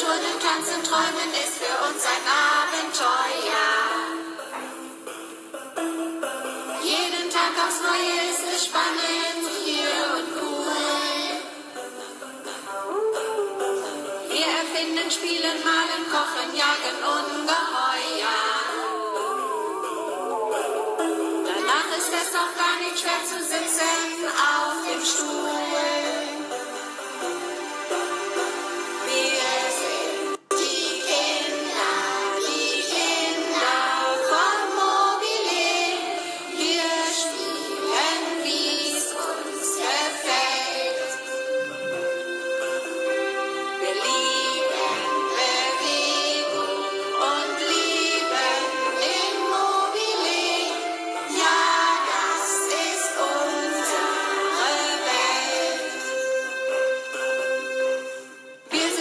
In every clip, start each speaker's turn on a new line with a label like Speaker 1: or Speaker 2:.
Speaker 1: Turnen, Tanzen, Träumen ist für uns ein Abenteuer. Jeden Tag aufs Neue ist es spannend hier und cool. Wir erfinden, spielen, malen, kochen, jagen Ungeheuer. Danach ist es auch gar nicht schwer zu sitzen auf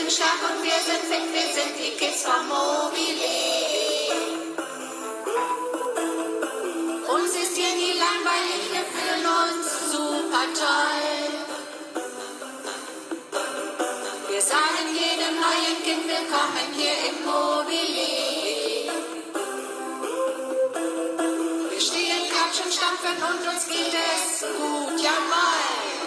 Speaker 1: sind stark und wir sind fit, wir sind die Kids von Mobile. Uns ist hier nie langweilig, wir fühlen uns super toll. Wir sagen jedem neuen Kind willkommen hier im Mobile. Wir stehen, klatschen, stampfen und uns geht es gut, jawohl.